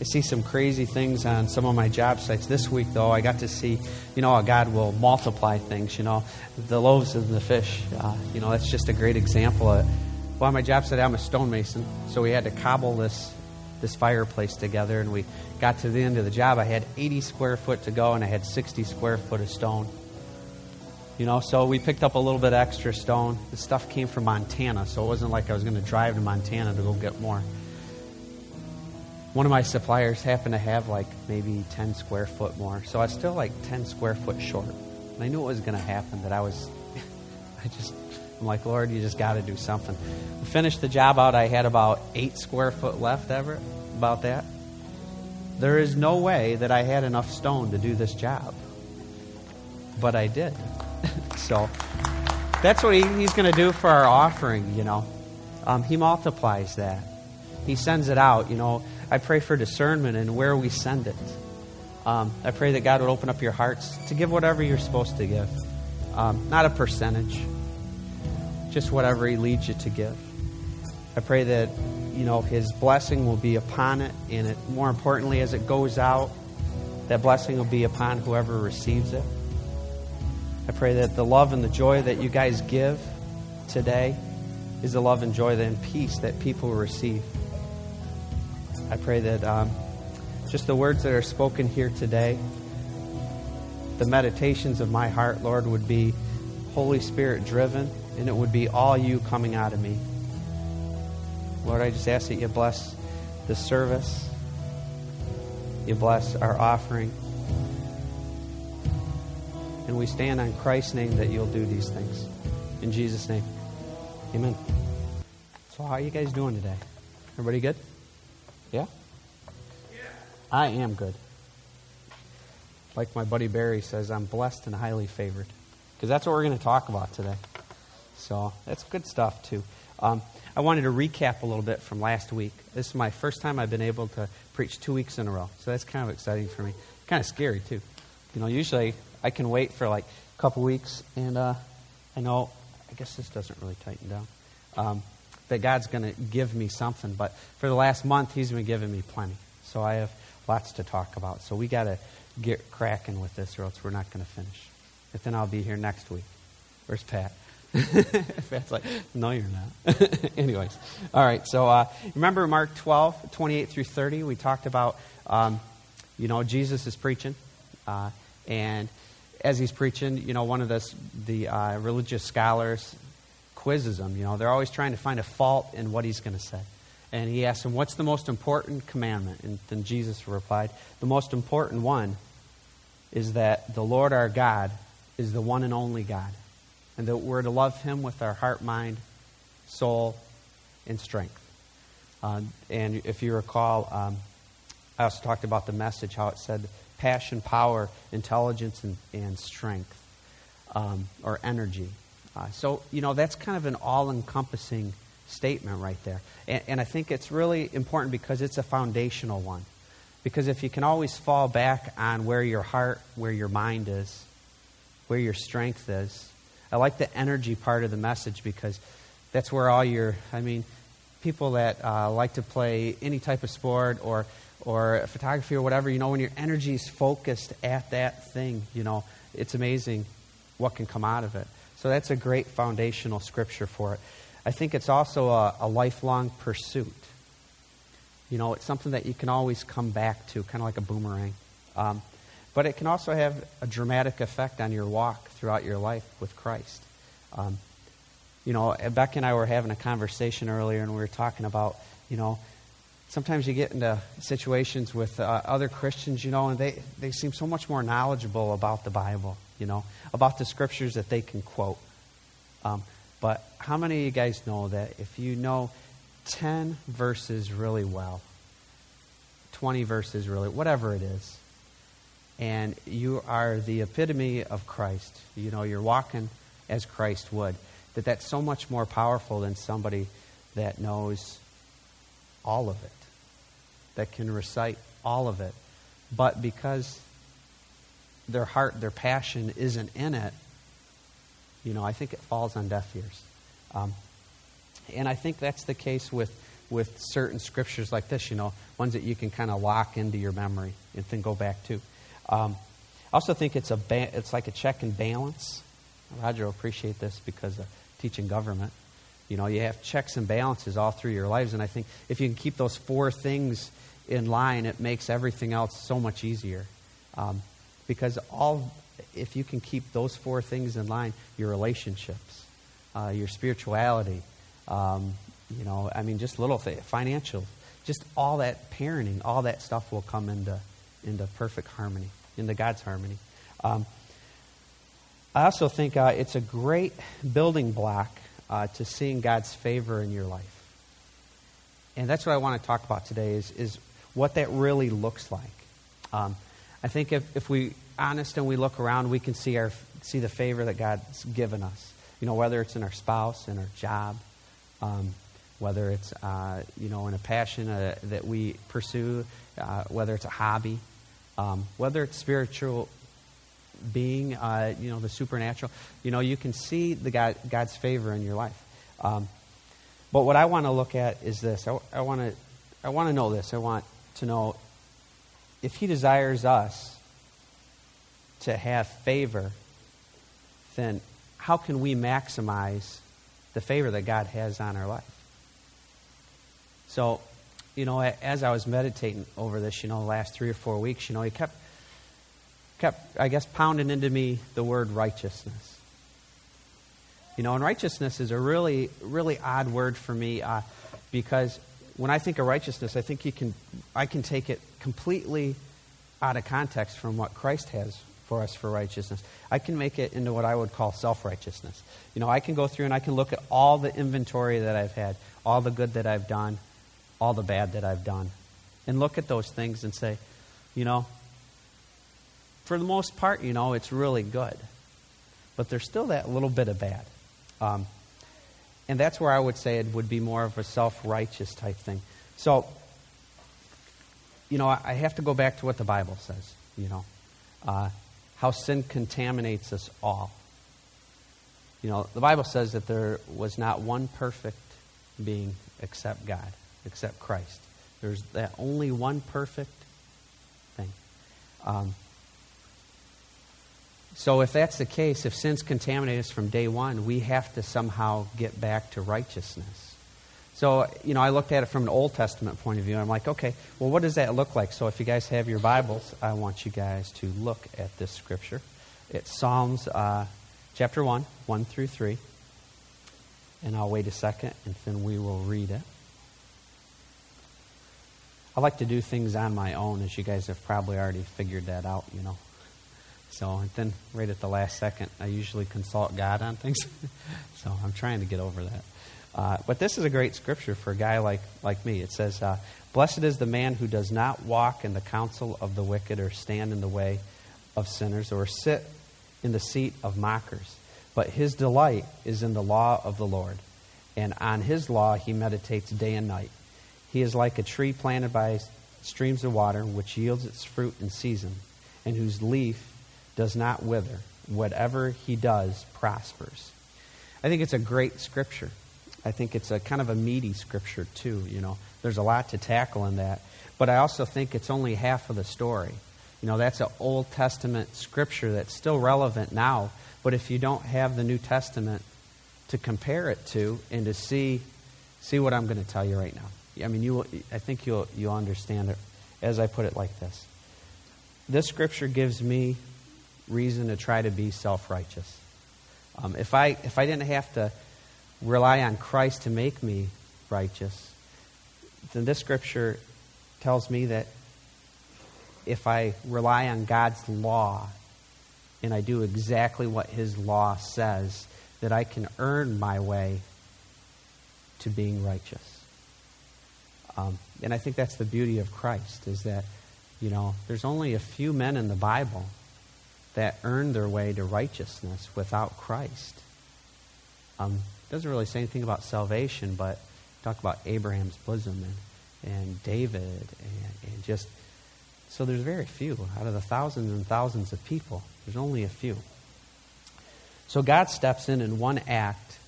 I see some crazy things on some of my job sites. This week, though, I got to see, you know, how God will multiply things, you know, the loaves and the fish. Uh, you know, that's just a great example. Of, well, on my job site, I'm a stonemason, so we had to cobble this, this fireplace together, and we got to the end of the job. I had 80 square foot to go, and I had 60 square foot of stone. You know, so we picked up a little bit extra stone. The stuff came from Montana, so it wasn't like I was going to drive to Montana to go get more one of my suppliers happened to have like maybe 10 square foot more. So I was still like 10 square foot short. And I knew it was going to happen, that I was, I just, I'm like, Lord, you just got to do something. We finished the job out. I had about eight square foot left, ever, about that. There is no way that I had enough stone to do this job. But I did. so that's what he, he's going to do for our offering, you know. Um, he multiplies that. He sends it out, you know. I pray for discernment in where we send it. Um, I pray that God would open up your hearts to give whatever you're supposed to give, um, not a percentage, just whatever He leads you to give. I pray that you know His blessing will be upon it, and it more importantly, as it goes out, that blessing will be upon whoever receives it. I pray that the love and the joy that you guys give today is the love and joy and peace that people receive. I pray that um, just the words that are spoken here today, the meditations of my heart, Lord, would be Holy Spirit driven, and it would be all you coming out of me. Lord, I just ask that you bless the service, you bless our offering. And we stand on Christ's name that you'll do these things. In Jesus' name. Amen. So, how are you guys doing today? Everybody good? I am good. Like my buddy Barry says, I'm blessed and highly favored. Because that's what we're going to talk about today. So that's good stuff, too. Um, I wanted to recap a little bit from last week. This is my first time I've been able to preach two weeks in a row. So that's kind of exciting for me. Kind of scary, too. You know, usually I can wait for like a couple weeks, and uh, I know, I guess this doesn't really tighten down. Um, that God's going to give me something. But for the last month, He's been giving me plenty. So I have lots to talk about. So we got to get cracking with this, or else we're not going to finish. But then I'll be here next week. Where's Pat? Pat's like, no, you're not. Anyways, all right. So uh, remember Mark 12, 28 through 30? We talked about, um, you know, Jesus is preaching. Uh, and as he's preaching, you know, one of the, the uh, religious scholars quizzes him. You know, they're always trying to find a fault in what he's going to say. And he asked him, What's the most important commandment? And then Jesus replied, The most important one is that the Lord our God is the one and only God, and that we're to love him with our heart, mind, soul, and strength. Uh, and if you recall, um, I also talked about the message, how it said passion, power, intelligence, and, and strength, um, or energy. Uh, so, you know, that's kind of an all encompassing statement right there. And, and, I think it's really important because it's a foundational one. Because if you can always fall back on where your heart, where your mind is, where your strength is, I like the energy part of the message because that's where all your, I mean, people that uh, like to play any type of sport or, or photography or whatever, you know, when your energy is focused at that thing, you know, it's amazing what can come out of it. So that's a great foundational scripture for it. I think it's also a, a lifelong pursuit. You know, it's something that you can always come back to, kind of like a boomerang. Um, but it can also have a dramatic effect on your walk throughout your life with Christ. Um, you know, Beck and I were having a conversation earlier, and we were talking about, you know, sometimes you get into situations with uh, other Christians, you know, and they, they seem so much more knowledgeable about the Bible you know, about the scriptures that they can quote. Um, but how many of you guys know that if you know 10 verses really well, 20 verses really, whatever it is, and you are the epitome of Christ, you know, you're walking as Christ would, that that's so much more powerful than somebody that knows all of it, that can recite all of it. But because their heart, their passion isn't in it, you know, I think it falls on deaf ears. Um, and I think that's the case with with certain scriptures like this, you know, ones that you can kind of lock into your memory and then go back to. Um, I also think it's, a ba- it's like a check and balance. Roger will appreciate this because of teaching government. You know, you have checks and balances all through your lives, and I think if you can keep those four things in line, it makes everything else so much easier. Um, because all, if you can keep those four things in line, your relationships, uh, your spirituality, um, you know, I mean, just little things, financial, just all that parenting, all that stuff will come into into perfect harmony, into God's harmony. Um, I also think uh, it's a great building block uh, to seeing God's favor in your life. And that's what I want to talk about today is, is what that really looks like. Um, I think if, if we honest and we look around, we can see our see the favor that God's given us. You know, whether it's in our spouse, in our job, um, whether it's uh, you know in a passion uh, that we pursue, uh, whether it's a hobby, um, whether it's spiritual being, uh, you know, the supernatural. You know, you can see the God, God's favor in your life. Um, but what I want to look at is this. I, I want to I want to know this. I want to know if He desires us to have favor, then how can we maximize the favor that God has on our life? So, you know, as I was meditating over this, you know, the last three or four weeks, you know, he kept, kept, I guess, pounding into me the word righteousness. You know, and righteousness is a really, really odd word for me uh, because when I think of righteousness, I think you can, I can take it completely out of context from what Christ has for us for righteousness. I can make it into what I would call self righteousness. You know, I can go through and I can look at all the inventory that I've had, all the good that I've done, all the bad that I've done, and look at those things and say, you know, for the most part, you know, it's really good. But there's still that little bit of bad. Um, and that's where I would say it would be more of a self righteous type thing. So, you know, I have to go back to what the Bible says, you know, uh, how sin contaminates us all. You know, the Bible says that there was not one perfect being except God except Christ. There's that only one perfect thing. Um, so, if that's the case, if sins contaminate us from day one, we have to somehow get back to righteousness. So, you know, I looked at it from an Old Testament point of view. I'm like, okay, well, what does that look like? So, if you guys have your Bibles, I want you guys to look at this scripture. It's Psalms uh, chapter 1, 1 through 3. And I'll wait a second, and then we will read it. I like to do things on my own, as you guys have probably already figured that out, you know. So, and then right at the last second, I usually consult God on things. so I'm trying to get over that. Uh, but this is a great scripture for a guy like, like me. It says, uh, Blessed is the man who does not walk in the counsel of the wicked, or stand in the way of sinners, or sit in the seat of mockers. But his delight is in the law of the Lord, and on his law he meditates day and night. He is like a tree planted by streams of water, which yields its fruit in season, and whose leaf does not wither. Whatever he does prospers. I think it's a great scripture. I think it's a kind of a meaty scripture, too. You know, there's a lot to tackle in that. But I also think it's only half of the story. You know, that's an Old Testament scripture that's still relevant now. But if you don't have the New Testament to compare it to and to see, see what I'm going to tell you right now. I mean, you, I think you'll, you'll understand it as I put it like this. This scripture gives me reason to try to be self righteous. Um, if, I, if I didn't have to rely on Christ to make me righteous, then this scripture tells me that if I rely on God's law and I do exactly what His law says, that I can earn my way to being righteous. Um, and I think that's the beauty of Christ is that, you know, there's only a few men in the Bible that earned their way to righteousness without Christ. Um, doesn't really say anything about salvation, but talk about Abraham's bosom and, and David and, and just so there's very few out of the thousands and thousands of people. There's only a few. So God steps in in one act,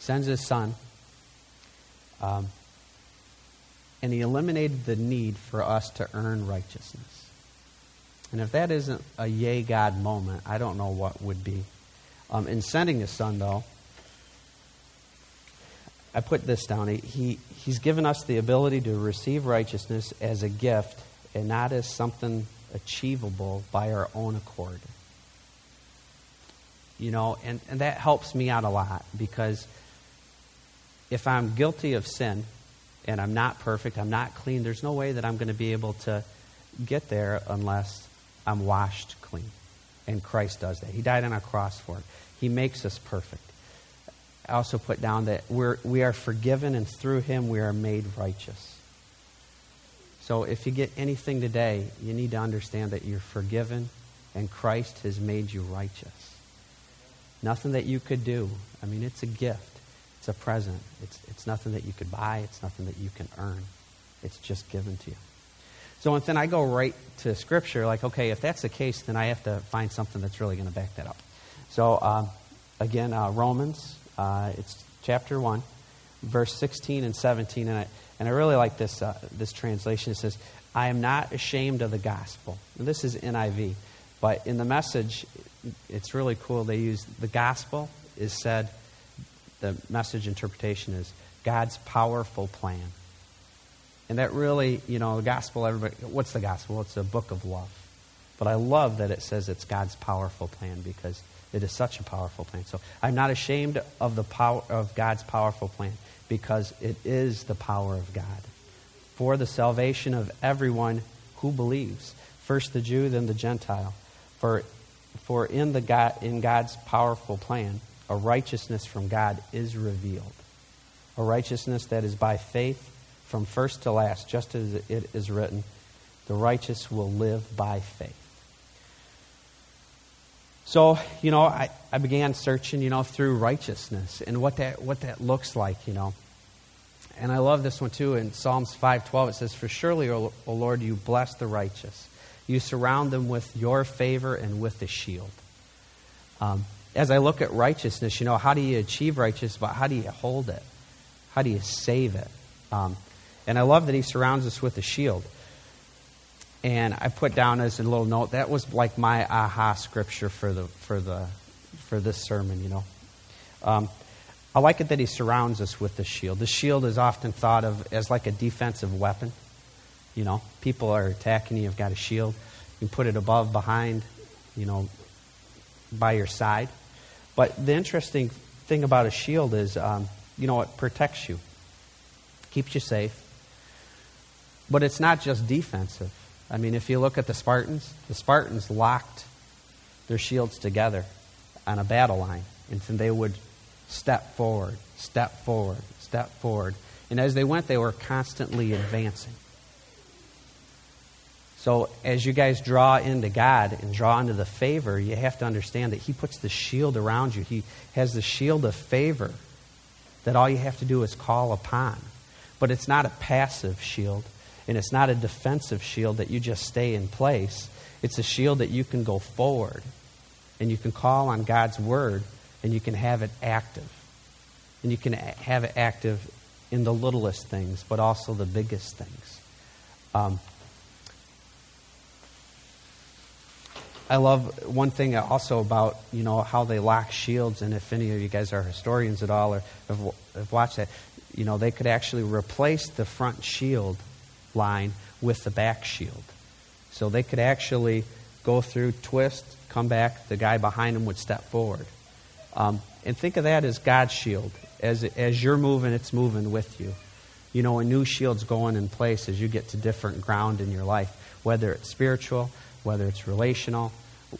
sends His Son. Um, and he eliminated the need for us to earn righteousness. And if that isn't a yay God moment, I don't know what would be. Um, in sending his son, though, I put this down. He, he's given us the ability to receive righteousness as a gift and not as something achievable by our own accord. You know, and, and that helps me out a lot because if I'm guilty of sin and I'm not perfect, I'm not clean, there's no way that I'm going to be able to get there unless I'm washed clean. And Christ does that. He died on a cross for it. He makes us perfect. I also put down that we're, we are forgiven, and through Him we are made righteous. So if you get anything today, you need to understand that you're forgiven, and Christ has made you righteous. Nothing that you could do. I mean, it's a gift, it's a present. It's, it's nothing that you could buy, it's nothing that you can earn. It's just given to you. So then I go right to Scripture, like, okay, if that's the case, then I have to find something that's really going to back that up. So, um, again, uh, Romans, uh, it's chapter 1, verse 16 and 17. And I, and I really like this, uh, this translation. It says, I am not ashamed of the gospel. And this is NIV. But in the message, it's really cool. They use the gospel is said, the message interpretation is God's powerful plan. And that really, you know, the gospel, everybody, what's the gospel? It's a book of love. But I love that it says it's God's powerful plan because it is such a powerful plan. So I'm not ashamed of the power of God's powerful plan because it is the power of God for the salvation of everyone who believes. First the Jew, then the Gentile. For, for in, the God, in God's powerful plan, a righteousness from God is revealed. A righteousness that is by faith from first to last, just as it is written, the righteous will live by faith. So, you know, I, I began searching, you know, through righteousness and what that, what that looks like, you know. And I love this one too. In Psalms 5.12 it says, For surely, O, Lord, you bless the righteous. You surround them with your favor and with the shield. Um, as I look at righteousness, you know, how do you achieve righteousness, but how do you hold it? How do you save it? Um, and I love that he surrounds us with a shield. And I put down as a little note that was like my aha scripture for the for the for this sermon. You know, um, I like it that he surrounds us with the shield. The shield is often thought of as like a defensive weapon. You know, people are attacking you. You've got a shield. You put it above, behind, you know, by your side. But the interesting thing about a shield is, um, you know, it protects you, keeps you safe but it's not just defensive. I mean, if you look at the Spartans, the Spartans locked their shields together on a battle line, and they would step forward, step forward, step forward. And as they went, they were constantly advancing. So, as you guys draw into God and draw into the favor, you have to understand that He puts the shield around you. He has the shield of favor that all you have to do is call upon. But it's not a passive shield, and it's not a defensive shield that you just stay in place. It's a shield that you can go forward and you can call on God's word and you can have it active. And you can have it active in the littlest things, but also the biggest things. Um, I love one thing also about you know how they lock shields, and if any of you guys are historians at all or have, watched that, you know they could actually replace the front shield line with the back shield. So they could actually go through, twist, come back, the guy behind them would step forward. Um, and think of that as God's shield. As, as you're moving, it's moving with you. You know, a new shield's going in place as you get to different ground in your life, whether it's spiritual, whether it's relational,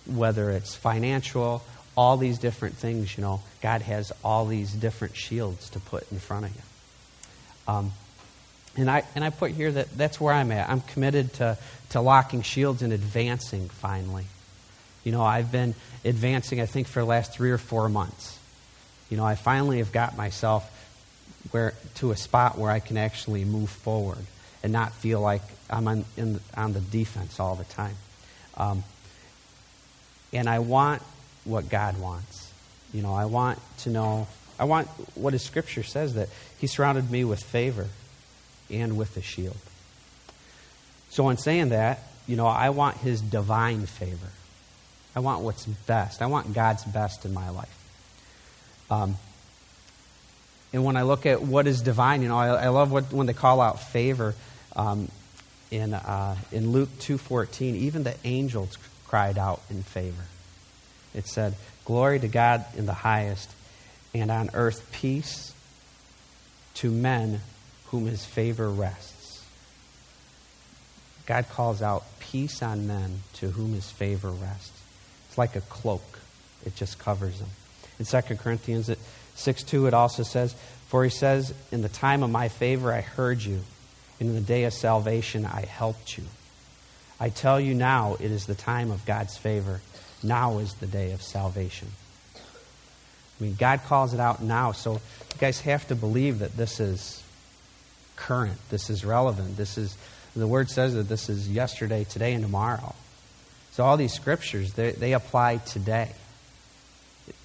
whether it's financial, all these different things, you know, God has all these different shields to put in front of you. Um, and I, and I put here that that's where I'm at. I'm committed to, to locking shields and advancing finally. You know, I've been advancing, I think, for the last three or four months. You know, I finally have got myself where, to a spot where I can actually move forward and not feel like I'm on, in, on the defense all the time. Um, and I want what God wants. You know, I want to know, I want what His Scripture says that He surrounded me with favor and with the shield. So, in saying that, you know, I want his divine favor. I want what's best. I want God's best in my life. Um, and when I look at what is divine, you know, I, I love what, when they call out favor um, in, uh, in Luke 2.14, even the angels cried out in favor. It said, Glory to God in the highest, and on earth peace to men whom his favor rests. God calls out peace on men to whom his favor rests. It's like a cloak, it just covers them. In 2 Corinthians 6 2, it also says, For he says, In the time of my favor I heard you, and in the day of salvation I helped you. I tell you now, it is the time of God's favor. Now is the day of salvation. I mean, God calls it out now, so you guys have to believe that this is current, this is relevant, this is, the word says that this is yesterday, today, and tomorrow. So all these scriptures, they, they apply today.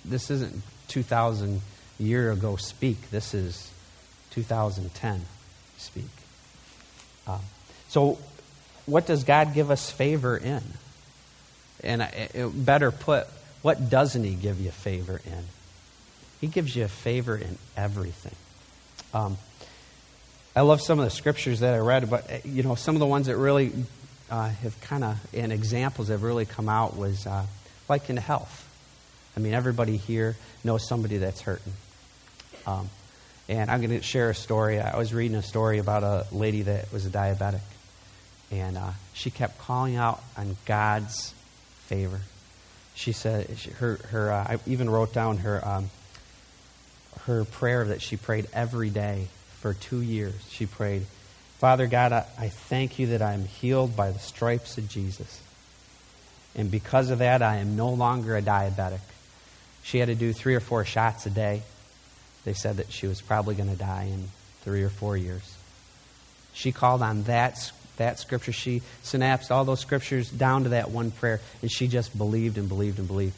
This isn't 2,000 year ago speak. This is 2010 speak. Um, so what does God give us favor in? And it, better put, what doesn't He give you favor in? He gives you a favor in everything. Um, I love some of the scriptures that I read, but uh, you know, some of the ones that really uh, have kind of, and examples that have really come out was uh, like in health. I mean, everybody here knows somebody that's hurting. Um, and I'm going to share a story. I was reading a story about a lady that was a diabetic. And uh, she kept calling out on God's favor. She said, her, her, uh, I even wrote down her, um, her prayer that she prayed every day for two years. She prayed, Father God, I, I thank you that I am healed by the stripes of Jesus. And because of that, I am no longer a diabetic. She had to do three or four shots a day. They said that she was probably going to die in three or four years. She called on that that scripture. She synapsed all those scriptures down to that one prayer, and she just believed and believed and believed.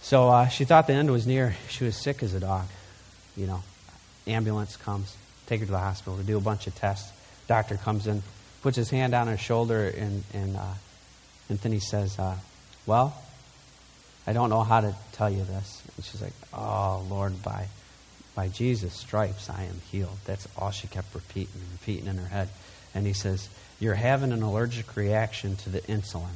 So uh, she thought the end was near. She was sick as a dog. You know, ambulance comes, take her to the hospital to do a bunch of tests. Doctor comes in, puts his hand on her shoulder, and and, uh, and then he says, uh, "Well, I don't know how to tell you this." And she's like, "Oh Lord, by by Jesus' stripes I am healed." That's all she kept repeating and repeating in her head and he says, You're having an allergic reaction to the insulin.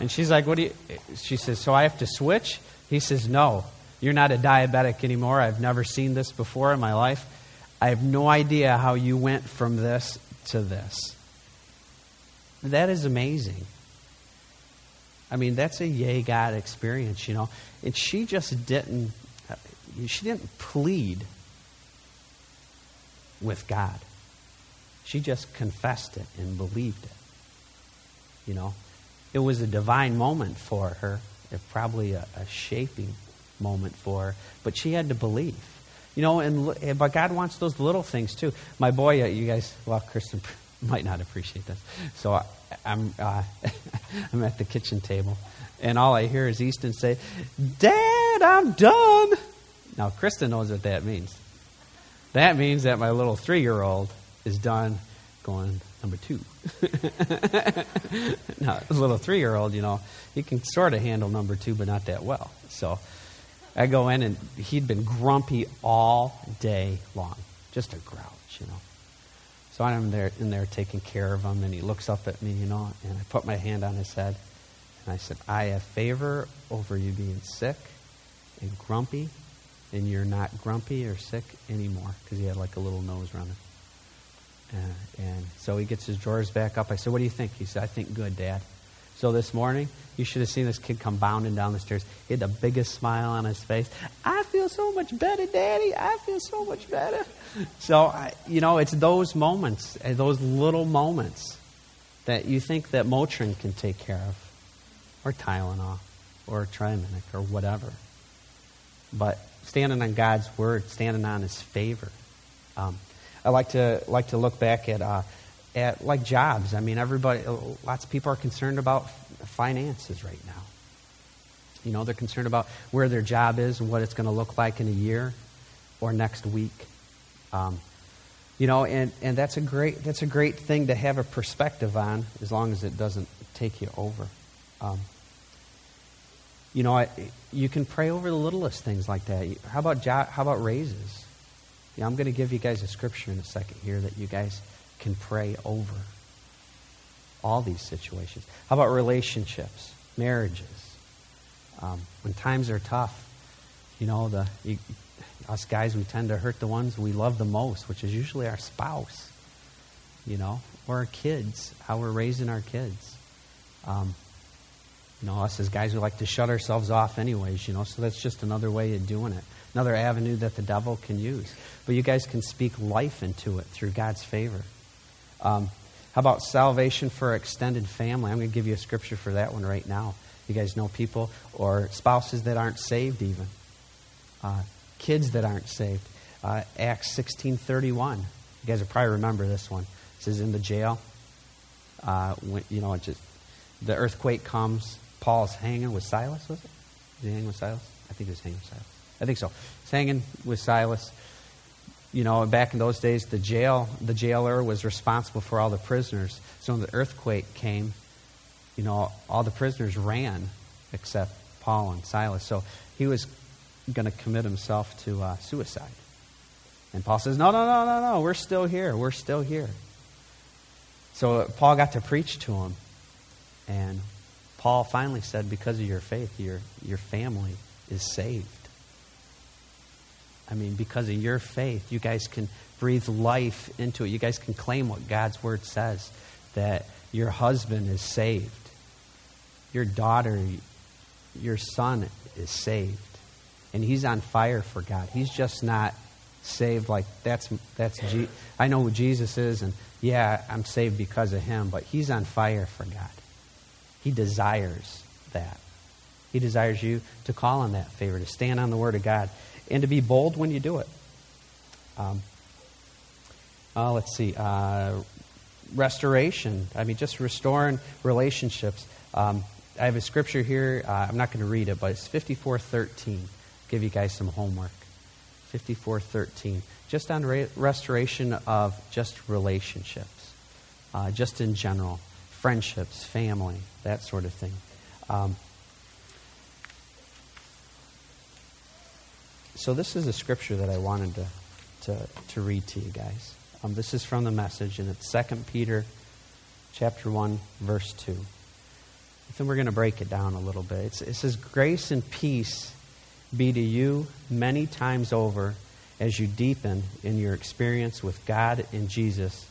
And she's like, What do you? She says, So I have to switch? He says, No, you're not a diabetic anymore. I've never seen this before in my life. I have no idea how you went from this to this. That is amazing. I mean, that's a yay God experience, you know. And she just didn't, she didn't plead with God. She just confessed it and believed it. You know, it was a divine moment for her, It probably a, a shaping moment for her, but she had to believe. You know, and but God wants those little things too. My boy, uh, you guys, well, Kristen might not appreciate this. So I, am uh, I'm at the kitchen table, and all I hear is Easton say, "Dad, I'm done." Now Kristen knows what that means. That means that my little three-year-old is done going number two. now, a little three year old, you know, he can sort of handle number two, but not that well. So I go in, and he'd been grumpy all day long, just a grouch, you know. So I'm there in there taking care of him, and he looks up at me, you know, and I put my hand on his head, and I said, I have favor over you being sick and grumpy, and you're not grumpy or sick anymore, because he had like a little nose running. Uh, and so he gets his drawers back up. I said, What do you think? He said, I think good, Dad. So this morning, you should have seen this kid come bounding down the stairs. He had the biggest smile on his face. I feel so much better, Daddy. I feel so much better. So, you know, it's those moments, eh, those little moments that you think that Motrin can take care of, or Tylenol, or Triaminic, or whatever. But standing on God's word, standing on His favor. Um, I like to like to look back at uh, at like jobs. I mean, everybody, lots of people are concerned about finances right now. You know, they're concerned about where their job is and what it's going to look like in a year or next week. Um, you know, and, and that's a great that's a great thing to have a perspective on, as long as it doesn't take you over. Um, you know, I, you can pray over the littlest things like that. How about how about raises? Yeah, I'm going to give you guys a scripture in a second here that you guys can pray over all these situations. How about relationships, marriages? Um, when times are tough, you know, the you, us guys, we tend to hurt the ones we love the most, which is usually our spouse, you know, or our kids, how we're raising our kids. Um, you know, us as guys, we like to shut ourselves off anyways, you know, so that's just another way of doing it. Another avenue that the devil can use. But you guys can speak life into it through God's favor. Um, how about salvation for extended family? I'm going to give you a scripture for that one right now. You guys know people or spouses that aren't saved even. Uh, kids that aren't saved. Uh, Acts 16.31. You guys will probably remember this one. Is in the jail. Uh, when, you know, just, the earthquake comes. Paul's hanging with Silas, was it? Was he hanging with Silas? I think he was hanging with Silas. I think so. He's hanging with Silas. You know, back in those days, the jail, the jailer was responsible for all the prisoners. So when the earthquake came, you know, all the prisoners ran except Paul and Silas. So he was going to commit himself to uh, suicide. And Paul says, No, no, no, no, no, we're still here. We're still here. So Paul got to preach to him. And Paul finally said, because of your faith, your, your family is saved. I mean, because of your faith, you guys can breathe life into it. You guys can claim what God's word says that your husband is saved, your daughter, your son is saved, and he's on fire for God. He's just not saved like that's that's Je- I know who Jesus is, and yeah, I'm saved because of him, but he's on fire for God. He desires that. He desires you to call on that favor, to stand on the Word of God, and to be bold when you do it. Um, uh, let's see. Uh, restoration. I mean, just restoring relationships. Um, I have a scripture here. Uh, I'm not going to read it, but it's 54:13. Give you guys some homework. 54:13. Just on re- restoration of just relationships, uh, just in general friendships, family, that sort of thing. Um, so this is a scripture that I wanted to, to, to read to you guys. Um, this is from the message, and it's 2 Peter chapter 1, verse 2. Then we're going to break it down a little bit. It's, it says, Grace and peace be to you many times over as you deepen in your experience with God and Jesus,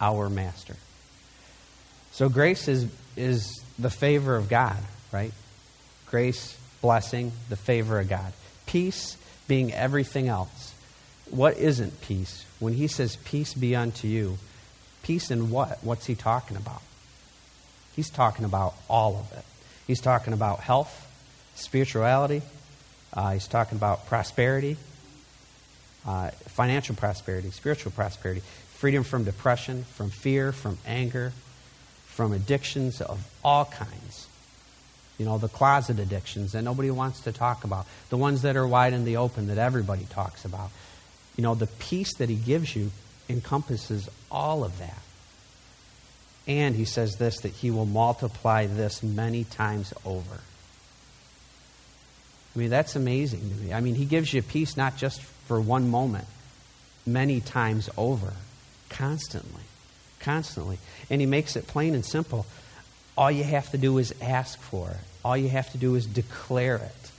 our Master. So grace is, is the favor of God, right? Grace, blessing, the favor of God. Peace being everything else. What isn't peace? When he says, Peace be unto you, peace in what? What's he talking about? He's talking about all of it. He's talking about health, spirituality, uh, he's talking about prosperity, uh, financial prosperity, spiritual prosperity, freedom from depression, from fear, from anger, from addictions of all kinds. You know, the closet addictions that nobody wants to talk about, the ones that are wide in the open that everybody talks about. You know, the peace that he gives you encompasses all of that. And he says this that he will multiply this many times over. I mean, that's amazing to me. I mean, he gives you peace not just for one moment, many times over, constantly constantly. And he makes it plain and simple. All you have to do is ask for it, all you have to do is declare it.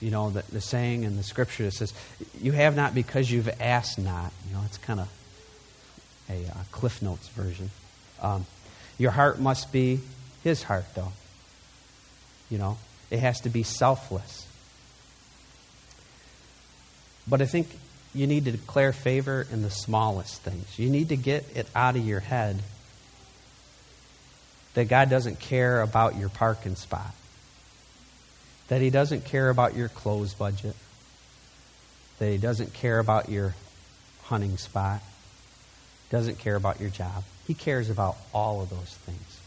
You know, the, the saying in the scripture that says, You have not because you've asked not. You know, it's kind of a uh, Cliff Notes version. Um, your heart must be his heart, though. You know, it has to be selfless. But I think you need to declare favor in the smallest things. You need to get it out of your head that God doesn't care about your parking spot, that He doesn't care about your clothes budget, that He doesn't care about your hunting spot, doesn't care about your job. He cares about all of those things.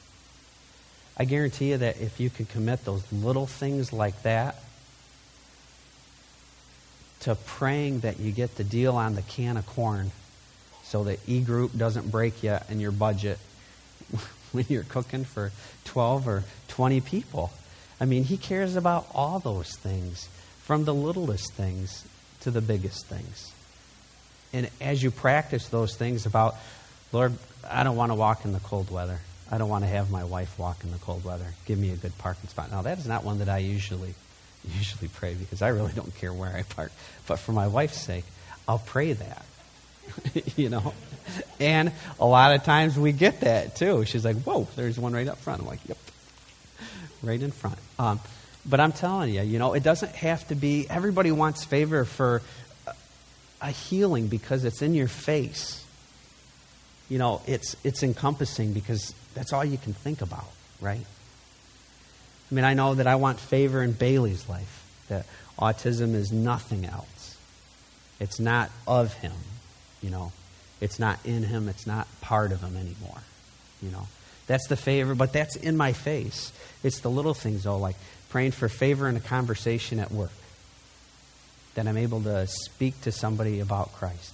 I guarantee you that if you can commit those little things like that to praying that you get the deal on the can of corn so that E group doesn't break you in your budget when you're cooking for 12 or 20 people. I mean, he cares about all those things, from the littlest things to the biggest things. And as you practice those things about, Lord, I don't want to walk in the cold weather. I don't want to have my wife walk in the cold weather. Give me a good parking spot. Now, that is not one that I usually usually pray because I really don't care where I park. But for my wife's sake, I'll pray that. you know? And a lot of times we get that too. She's like, whoa, there's one right up front. I'm like, yep, right in front. Um, but I'm telling you, you know, it doesn't have to be, everybody wants favor for a healing because it's in your face. You know, it's, it's encompassing because that's all you can think about, right? I mean, I know that I want favor in Bailey's life, that autism is nothing else. It's not of him, you know. It's not in him, it's not part of him anymore, you know. That's the favor, but that's in my face. It's the little things, though, like praying for favor in a conversation at work. That I'm able to speak to somebody about Christ.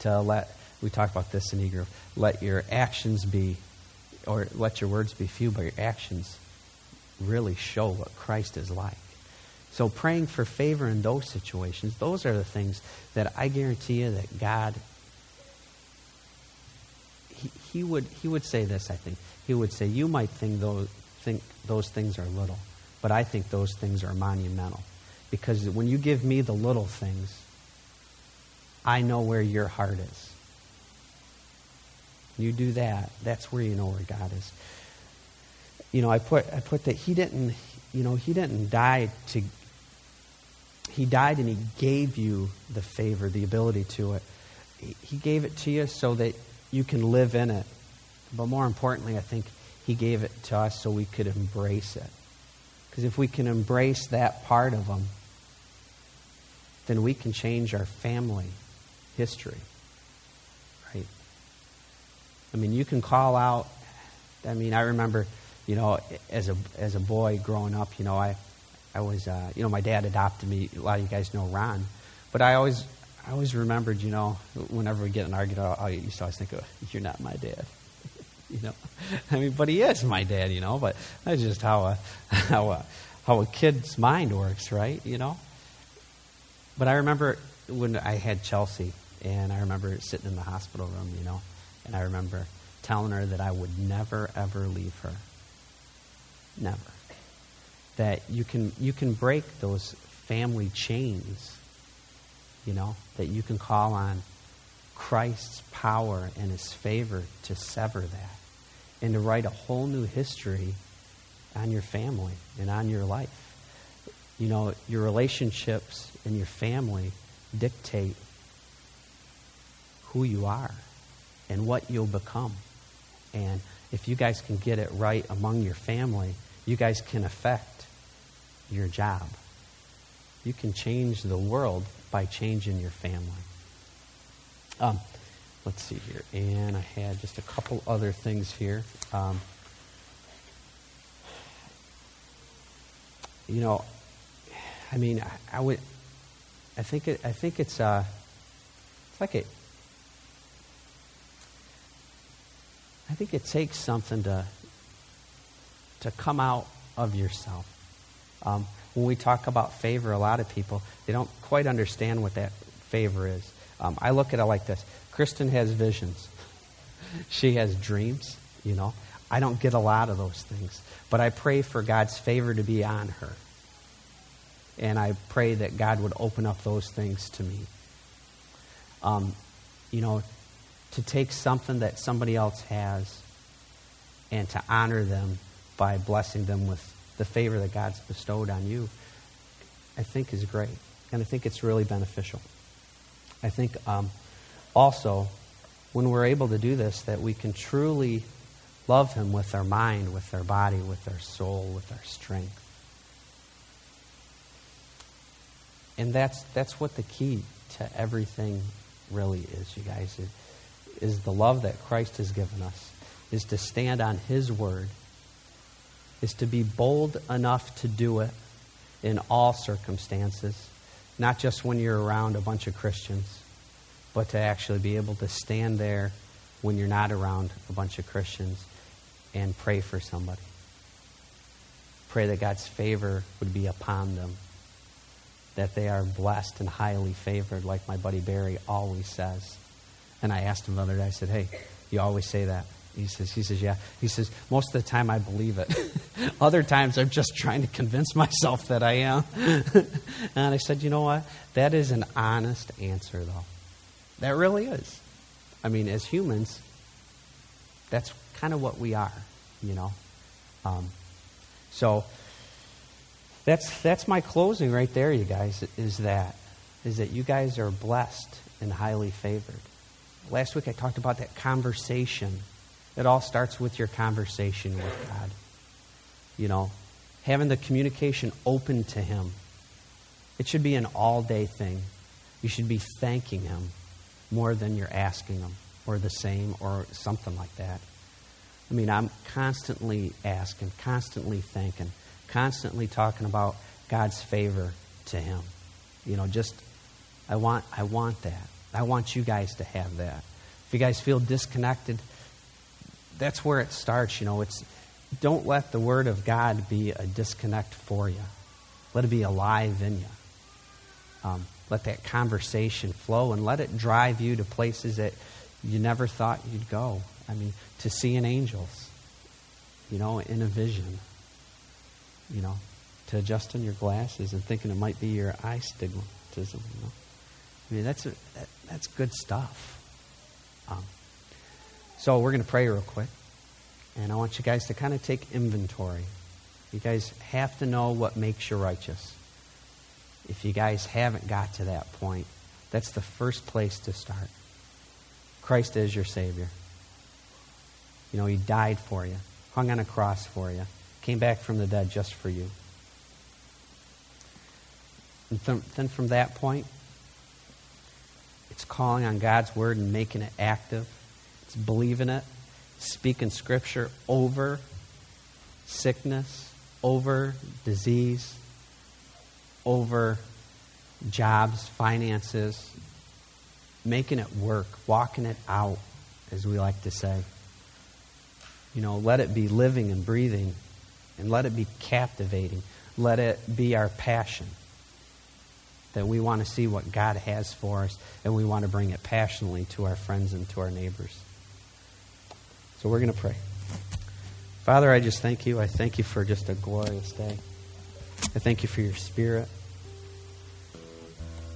To let, we talked about this in Eager, let your actions be, or let your words be few, but your actions really show what Christ is like. So praying for favor in those situations, those are the things that I guarantee you that God he, he would he would say this, I think. He would say, You might think those think those things are little, but I think those things are monumental. Because when you give me the little things, I know where your heart is. You do that, that's where you know where God is you know, I put I put that he didn't, you know, he didn't die to he died and he gave you the favor, the ability to it. He gave it to you so that you can live in it. But more importantly, I think he gave it to us so we could embrace it. Because if we can embrace that part of him, then we can change our family history. Right? I mean, you can call out. I mean, I remember you know, as a as a boy growing up, you know, I I was uh, you know my dad adopted me. A lot of you guys know Ron, but I always I always remembered, you know, whenever we get an argument, I used to always think, oh, "You're not my dad," you know. I mean, but he is my dad, you know. But that's just how a how a how a kid's mind works, right? You know. But I remember when I had Chelsea, and I remember sitting in the hospital room, you know, and I remember telling her that I would never ever leave her Never. That you can, you can break those family chains, you know, that you can call on Christ's power and his favor to sever that and to write a whole new history on your family and on your life. You know, your relationships and your family dictate who you are and what you'll become. And if you guys can get it right among your family, you guys can affect your job. You can change the world by changing your family. Um, let's see here. And I had just a couple other things here. Um, you know, I mean, I, I, would, I think it, I think it's, uh, it's like it. I think it takes something to to come out of yourself. Um, when we talk about favor, a lot of people, they don't quite understand what that favor is. Um, I look at it like this Kristen has visions, she has dreams, you know. I don't get a lot of those things, but I pray for God's favor to be on her. And I pray that God would open up those things to me. Um, you know, to take something that somebody else has and to honor them by blessing them with the favor that God's bestowed on you, I think is great. And I think it's really beneficial. I think um, also, when we're able to do this, that we can truly love Him with our mind, with our body, with our soul, with our strength. And that's, that's what the key to everything really is, you guys, is, is the love that Christ has given us, is to stand on His word is to be bold enough to do it in all circumstances, not just when you're around a bunch of Christians, but to actually be able to stand there when you're not around a bunch of Christians and pray for somebody. Pray that God's favor would be upon them, that they are blessed and highly favored, like my buddy Barry always says. And I asked him the other day, I said, Hey, you always say that. He says, he says, yeah. He says, most of the time I believe it. Other times I'm just trying to convince myself that I am. and I said, you know what? That is an honest answer, though. That really is. I mean, as humans, that's kind of what we are, you know. Um, so that's that's my closing right there, you guys. Is that is that you guys are blessed and highly favored. Last week I talked about that conversation it all starts with your conversation with God. You know, having the communication open to Him. It should be an all day thing. You should be thanking Him more than you're asking Him, or the same, or something like that. I mean, I'm constantly asking, constantly thanking, constantly talking about God's favor to Him. You know, just, I want, I want that. I want you guys to have that. If you guys feel disconnected, that's where it starts. You know, it's don't let the Word of God be a disconnect for you. Let it be alive in you. Um, let that conversation flow and let it drive you to places that you never thought you'd go. I mean, to seeing angels, you know, in a vision, you know, to adjusting your glasses and thinking it might be your eye stigmatism, you know. I mean, that's, a, that, that's good stuff. Um, so we're going to pray real quick. And I want you guys to kind of take inventory. You guys have to know what makes you righteous. If you guys haven't got to that point, that's the first place to start. Christ is your Savior. You know, He died for you, hung on a cross for you, came back from the dead just for you. And th- then from that point, it's calling on God's Word and making it active believing it, speaking scripture over sickness, over disease, over jobs, finances, making it work, walking it out, as we like to say. You know, let it be living and breathing, and let it be captivating. Let it be our passion. That we want to see what God has for us, and we want to bring it passionately to our friends and to our neighbors. So we're going to pray. Father, I just thank you. I thank you for just a glorious day. I thank you for your spirit.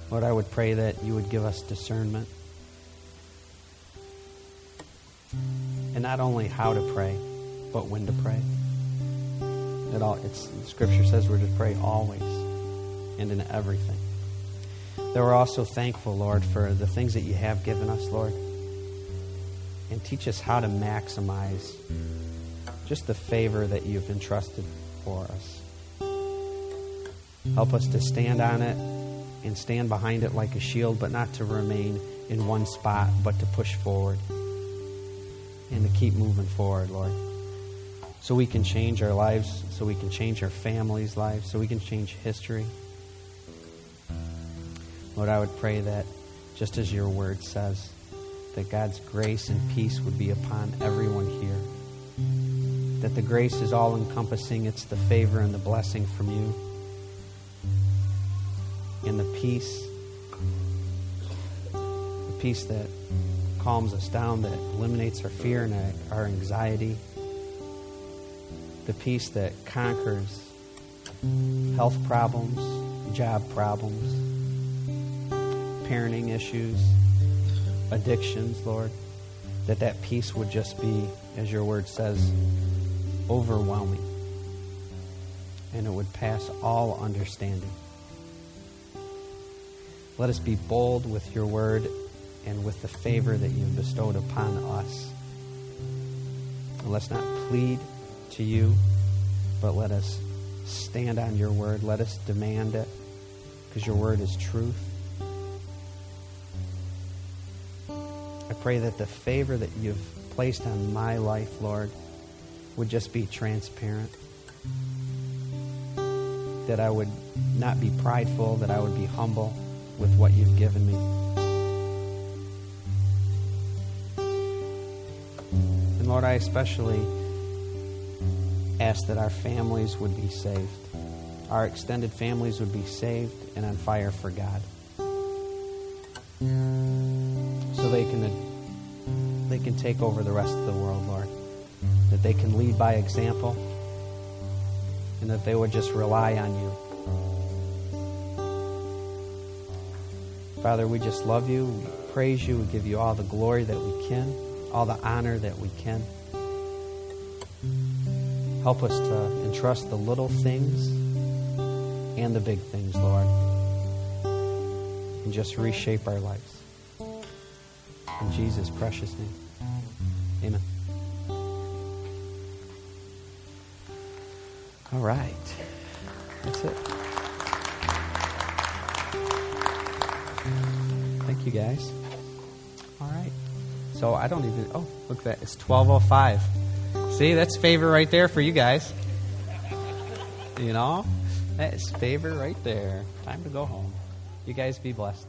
Lord, I would pray that you would give us discernment. And not only how to pray, but when to pray. It all, it's, Scripture says we're to pray always and in everything. That we're also thankful, Lord, for the things that you have given us, Lord teach us how to maximize just the favor that you've entrusted for us. Help us to stand on it and stand behind it like a shield, but not to remain in one spot, but to push forward and to keep moving forward, Lord. So we can change our lives, so we can change our families' lives, so we can change history. Lord, I would pray that just as your word says, that God's grace and peace would be upon everyone here. That the grace is all encompassing, it's the favor and the blessing from you. And the peace, the peace that calms us down, that eliminates our fear and our anxiety. The peace that conquers health problems, job problems, parenting issues addictions, Lord, that that peace would just be, as your word says, overwhelming. And it would pass all understanding. Let us be bold with your word and with the favor that you've bestowed upon us. And let's not plead to you, but let us stand on your word. Let us demand it, because your word is truth. Pray that the favor that you've placed on my life, Lord, would just be transparent. That I would not be prideful, that I would be humble with what you've given me. And Lord, I especially ask that our families would be saved, our extended families would be saved and on fire for God. So they can they can take over the rest of the world, Lord. That they can lead by example and that they would just rely on you. Father, we just love you. We praise you. We give you all the glory that we can, all the honor that we can. Help us to entrust the little things and the big things, Lord, and just reshape our lives. In Jesus' precious name. Amen. All right. That's it. Thank you, guys. All right. So I don't even. Oh, look at that. It's 1205. See, that's favor right there for you guys. You know? That's favor right there. Time to go home. You guys be blessed.